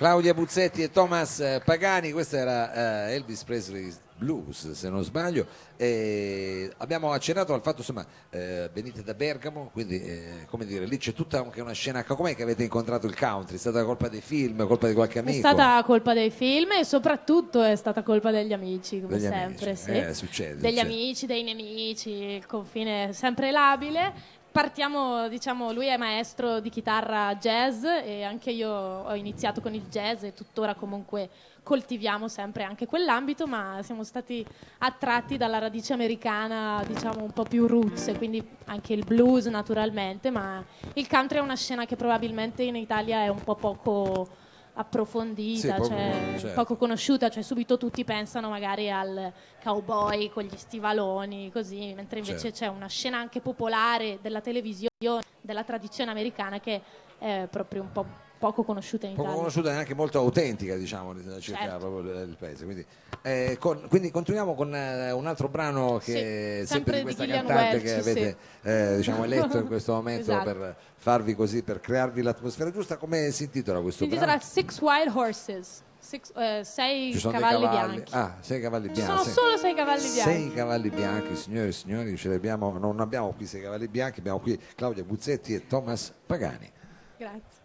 Claudia Buzzetti e Thomas eh, Pagani, questo era eh, Elvis Presley Blues se non sbaglio. E abbiamo accennato al fatto, insomma, eh, venite da Bergamo, quindi come dire, lì c'è tutta anche una scena. Com'è che avete incontrato il country? È stata colpa dei film, colpa di qualche amico? È stata colpa dei film e soprattutto è stata colpa degli amici, come Degli sempre. amici. sì. Eh, succede, Degli succede. amici, dei nemici, il confine sempre labile. Partiamo, diciamo, lui è maestro di chitarra jazz e anche io ho iniziato con il jazz e tuttora comunque coltiviamo sempre anche quell'ambito, ma siamo stati attratti dalla radice americana, diciamo, un po' più roots, quindi anche il blues naturalmente, ma il country è una scena che probabilmente in Italia è un po' poco approfondita, Sì, poco- cioè, certo. poco conosciuta, cioè subito tutti pensano magari al cowboy con gli stivaloni, così, mentre invece Certo. c'è una scena anche popolare della televisione, della tradizione americana che è proprio un po' poco conosciuta in Poco Italia. conosciuta e anche molto autentica, diciamo, circa Certo. proprio il paese. Quindi, eh, con- quindi continuiamo con eh, un altro brano che Sì, è sempre sempre di di questa Gillian cantante Welch, che avete eh, diciamo, eletto in questo momento Esatto. per farvi così, per crearvi l'atmosfera giusta. Come si intitola questo Si brano? intitola Six White Horses, Six- eh, sei Ci sono cavalli, dei cavalli. bianchi. Ah, sei cavalli Ci bianchi. sono sì. solo sei cavalli bianchi. Sei cavalli bianchi, signore e signori, ce li abbiamo- non abbiamo qui sei cavalli bianchi, abbiamo qui Claudia Buzzetti e Thomas Pagani. Grazie.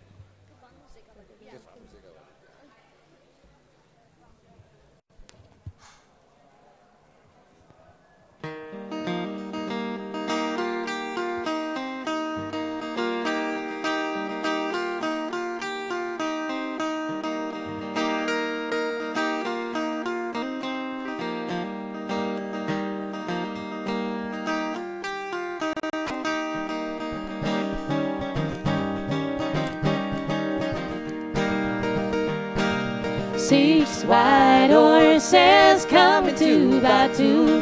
Six white horses coming two by two.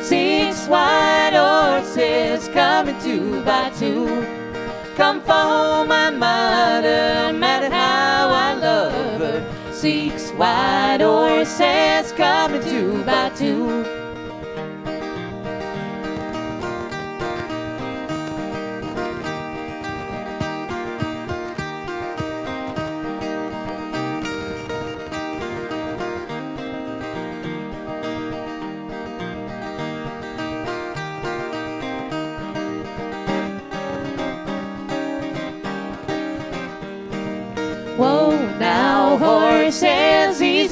Six white horses coming two by two. Come for my mother, no matter how I love her. Six white horses coming two by two.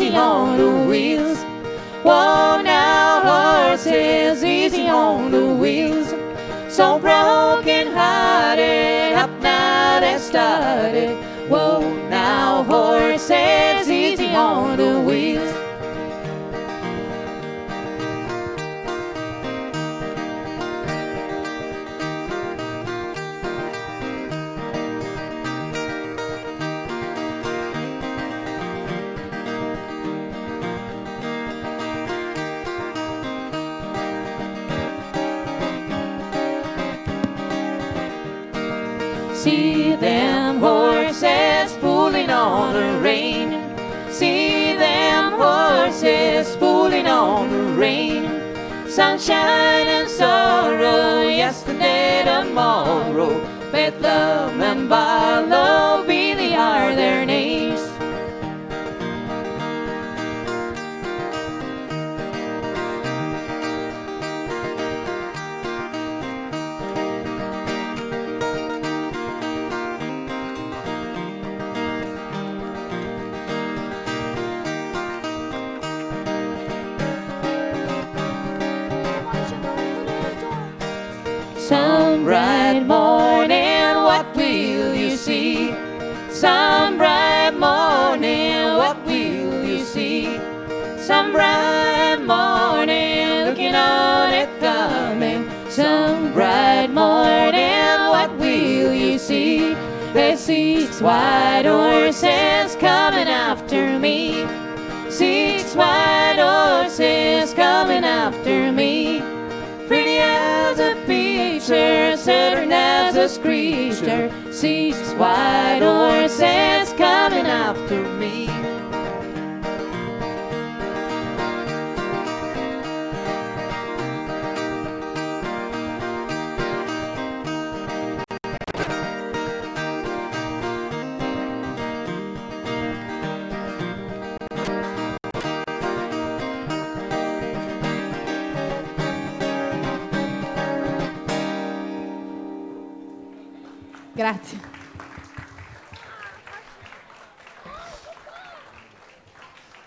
Easy on the wheels. Whoa, now horses, easy on the wheels. So broken hearted, up now they started. See them horses pulling on the rein. See them horses pulling on the rein. Sunshine and sorrow, yesterday, tomorrow. Bedlam and Barlow, bright morning, what will you see? Some bright morning, what will you see? Some bright morning, looking on it coming. Some bright morning, what will you see? There's six white horses coming after me. Six white horses coming after me. helpless creature sees white or sands coming after me. Grazie.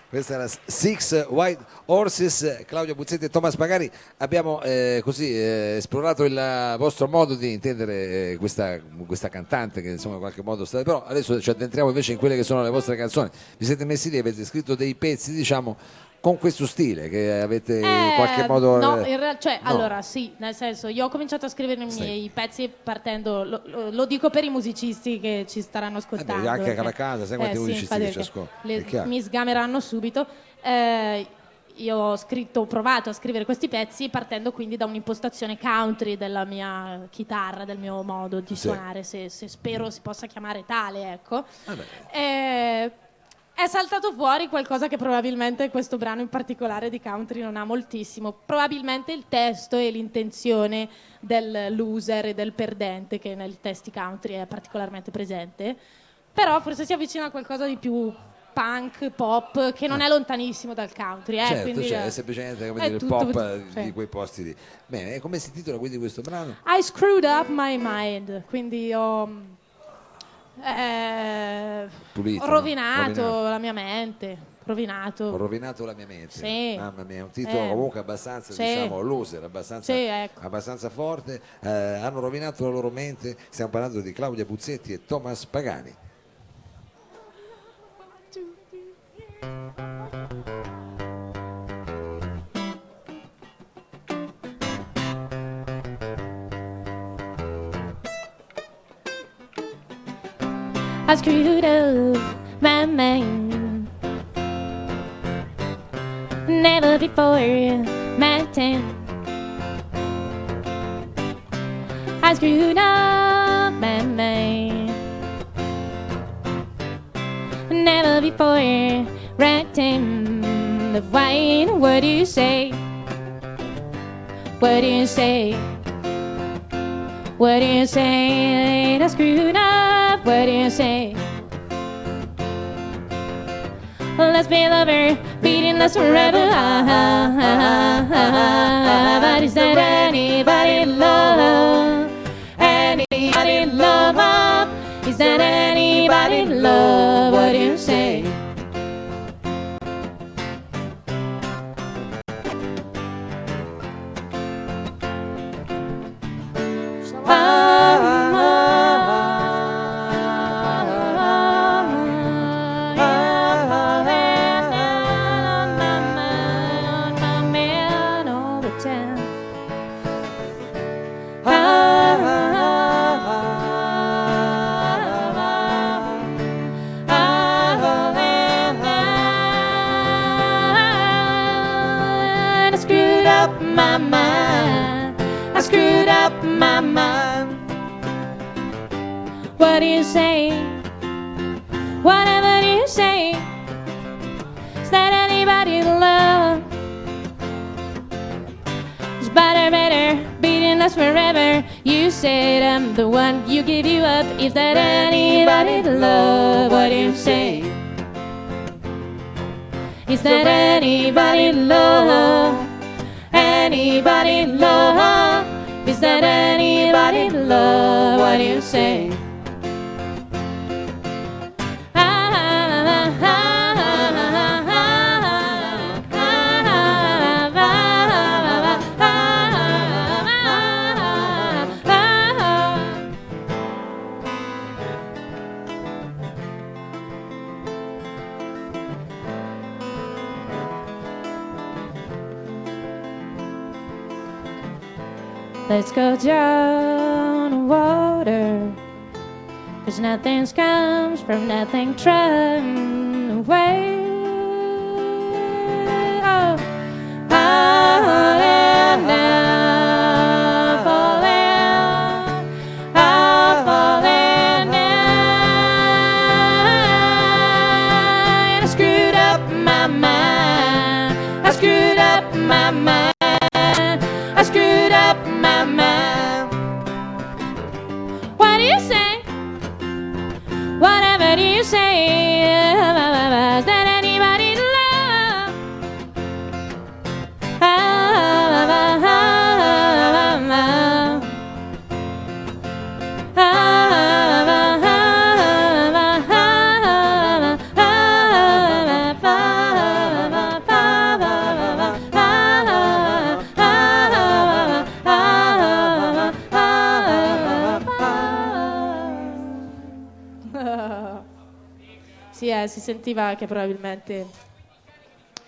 Questa era Six White Horses, Claudio Buzzetti e Thomas Pagani. Abbiamo eh, così eh, esplorato il vostro modo di intendere eh, questa, questa, cantante che insomma in qualche modo sta. Però adesso ci addentriamo invece in quelle che sono le vostre canzoni. Vi siete messi lì, avete scritto dei pezzi, diciamo, con questo stile che avete in Eh, qualche modo... No, eh, in real- cioè, no. allora sì, nel senso, io ho cominciato a scrivere i Sì. miei pezzi partendo, lo, lo- lo dico per i musicisti che ci staranno ascoltando. anche perché- alla casa, sai quanti sì, musicisti infatti, che ci ascoltano, mi sgameranno subito. Eh, io ho scritto, ho provato a scrivere questi pezzi partendo quindi da un'impostazione country della mia chitarra, del mio modo di Sì. suonare, se, se spero si possa chiamare tale, ecco. Vabbè. Eh, è saltato fuori qualcosa che probabilmente questo brano in particolare di country non ha moltissimo. Probabilmente il testo e l'intenzione del loser e del perdente, che nei testi country è particolarmente presente. Però forse si avvicina a qualcosa di più punk, pop, che non è lontanissimo dal country. Eh, certo, quindi, cioè, eh, è semplicemente come dire, il tutto- pop eh, sì. di quei posti lì. Bene, come si intitola quindi questo brano? I screwed up my mind, quindi ho eh, Pulito, ho no? rovinato, Rovinato. la mia mente, rovinato. Ho rovinato la mia mente. Sì. Mamma mia, un titolo Eh. comunque abbastanza, Sì. diciamo, loser, abbastanza, Sì, ecco. abbastanza forte. Eh, hanno rovinato la loro mente. Stiamo parlando di Claudia Buzzetti e Thomas Pagani. I screwed up my mind. Never before my time. I screwed up my mind. Never before right time. The wine, what do you say? What do you say? What do you say? I screwed up. What do you say? Let's be lover, beating us forever. But is there anybody in love? Anybody in love? Is there anybody in love? I screwed up my mind. What do you say? Whatever you say. Is that anybody in love? It's better, better, beating us forever. You said I'm the one, you give you up. Is that anybody in love? What do you say? Is there anybody love? Anybody in love? that anybody love what you say. Let's go down water. Cause nothing comes from nothing thrown away. Eh, si sentiva che probabilmente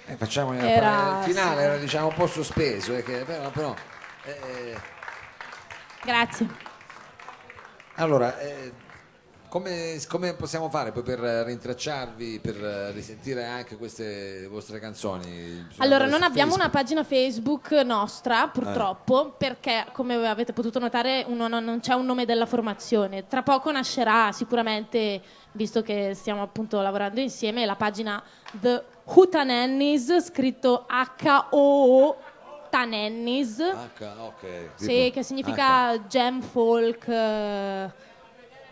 Eh, facciamo Era- il finale sì. era diciamo un po' sospeso, eh, che- però, però, eh, Grazie. allora eh, come, come possiamo fare poi per rintracciarvi, per eh, risentire anche queste vostre canzoni? Bisogna Allora, non abbiamo una Facebook? pagina Facebook nostra, purtroppo, perché come avete potuto notare uno- non, c'è un nome della formazione. Tra poco nascerà sicuramente, visto che stiamo appunto lavorando insieme, la pagina The Hootanennies, scritto H-O-O Tanennies, H, ok. sì, che significa jam folk.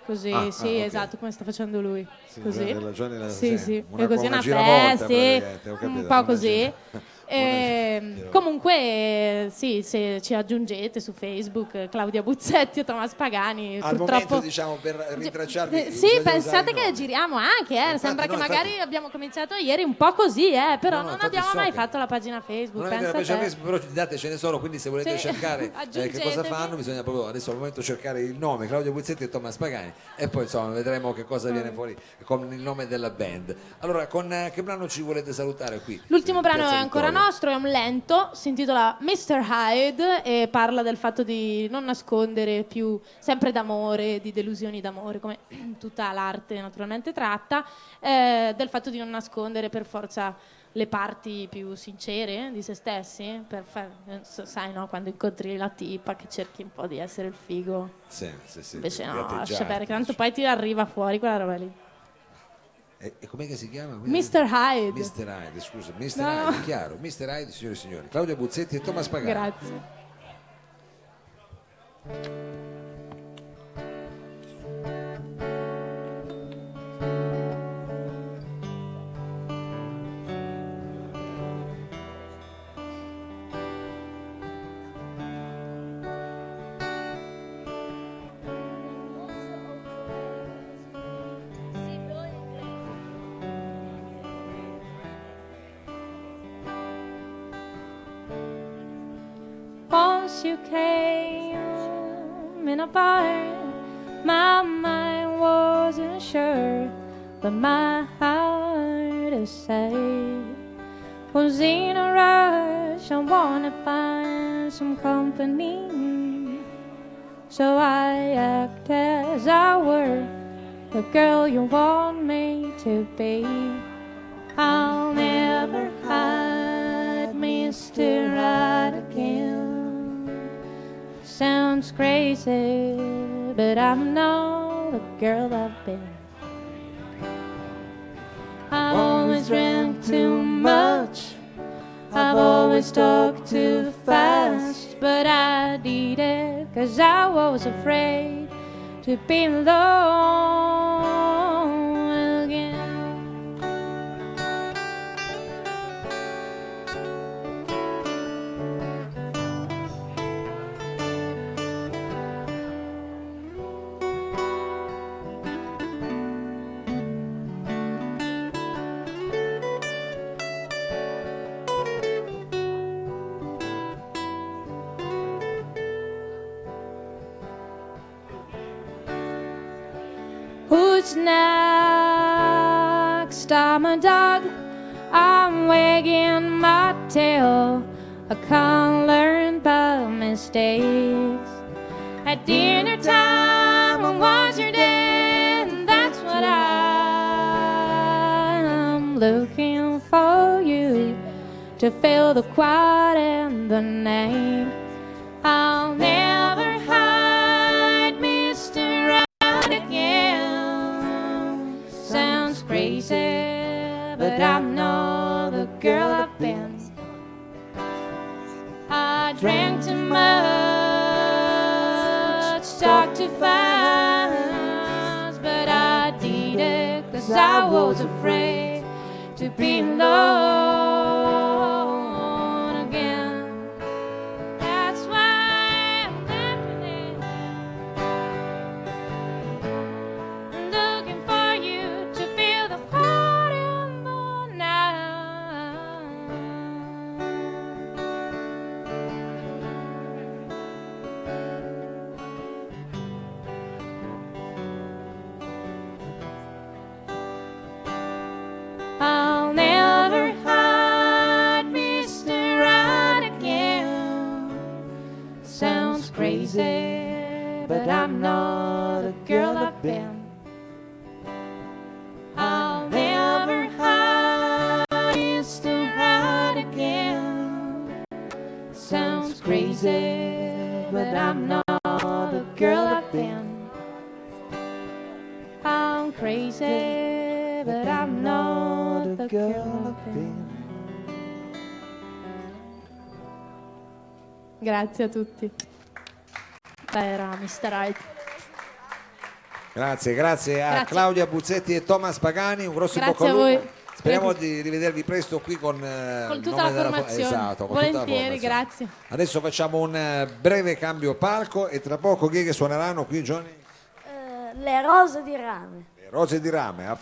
Così, Ah, sì, ah, ok. esatto, come sta facendo lui. Sì, così. La- sì, sì, una- e così una festa, sì, un po' così. gira- Ehm. Comunque, sì, se ci aggiungete su Facebook, eh, Claudia Buzzetti o Thomas Pagani, Al purtroppo... momento diciamo per rintracciarvi Eh, bisogna Sì, pensate che giriamo anche, eh. Infatti, sembra che no, magari infatti- abbiamo cominciato ieri un po' così, eh, però No, no, non abbiamo so mai che- fatto la pagina Facebook. Non la pagina. Facebook, però date ce ne sono, quindi se volete Sì, cercare eh, che cosa fanno bisogna proprio adesso al momento cercare il nome, Claudio Buzzetti e Thomas Pagani e poi insomma vedremo che cosa viene fuori con il nome della band. Allora, con eh, che brano ci volete salutare qui? L'ultimo brano è ancora Vittoria? nostro, è un lento, si intitola Mr. Hyde e parla del fatto di non nascondere più sempre d'amore, di delusioni d'amore, come tutta l'arte naturalmente tratta, eh, del fatto di non nascondere per forza le parti più sincere di se stessi, far- eh, sai no, quando incontri la tipa che cerchi un po' di essere il figo, Sì, sì, sì, invece no, lascia atteggiarti, perdere, tanto poi ti arriva fuori quella roba lì. E, e com'è che si chiama? Mr. Hyde. Mr. Hyde, scusa, Mr. No. Hyde, chiaro, Mr. Hyde, signore e signori. Claudio Buzzetti e Thomas Pagani. Grazie. Came in a bar, my mind wasn't sure, but my heart is set. Was in a rush, I wanna find some company. So I act as I were the girl you want me to be. I'll never hide Mr. Again. Sounds crazy, but I'm not the girl I've been. I've always drank too much. I've always talked too fast, but I did it cause I was afraid to be alone Who's next? I'm a dog. I'm wagging my tail. I can't learn by mistakes. At dinner time, I watch your day. That's what I'm looking for you to fill the quiet and the night. I was afraid to be alone crazy, but I'm not a girl I've been. I'll never to hide again. Sounds crazy, but I'm not the girl I've been. I'm crazy, but I'm not the girl I've been. Grazie a tutti. Era Mr. Right. Grazie, grazie a Grazie. Claudia Buzzetti e Thomas Pagani, un grosso Grazie bocca al a voi. lupo. Speriamo di rivedervi presto qui con, eh, Con il tutta nome la della fo- formazione. Esatto, con tutta la Volentieri, formazione. grazie. Adesso facciamo un eh, breve cambio palco e tra poco chi è che suoneranno qui, Johnny? Eh, le rose di rame. Le rose di rame. A